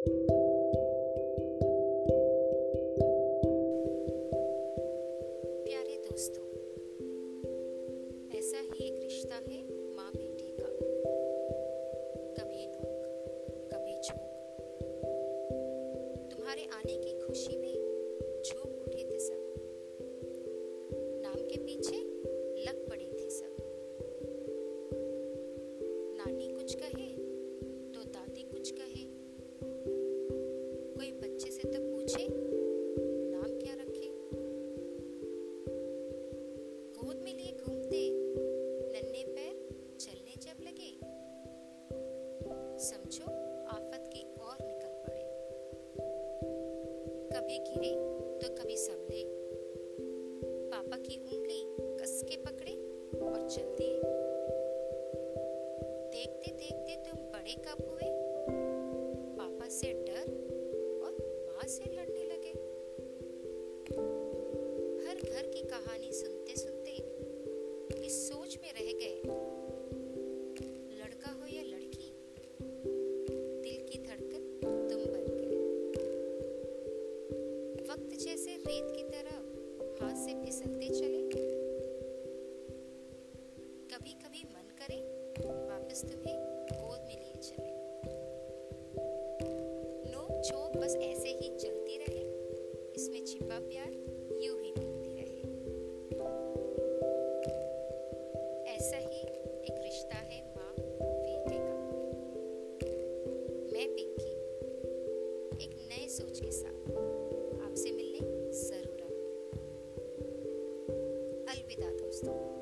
प्यारे दोस्तों, ऐसा ही एक रिश्ता है माँ बेटी का। कभी नोक कभी झोंक। तुम्हारे आने की खुशी में झोंक उठे थे सब। नाम के पीछे गोद में लिए घूमते। नन्हे पैर चलने जब लगे। समझो आफत की ओर निकल पड़े। कभी गिरे तो कभी संभले। पापा की उंगली कस के पकड़े और चल दिए देखते देखते तुम बड़े कब हुए? पापा से डर और माँ से लड़ रेत की तरह हाथ से फिसलते चले। कभी कभी मन करे, वापस तुम्हें गोद में लिए चले। बस ऐसे ही चलती रहे, इसमें छिपा प्यार यू ही मिलती रहे। ऐसा ही एक रिश्ता है माँ बेटे का। मैं पिंकी, एक नए सोच के साथ आपसे मिल अलविदा दोस्तों।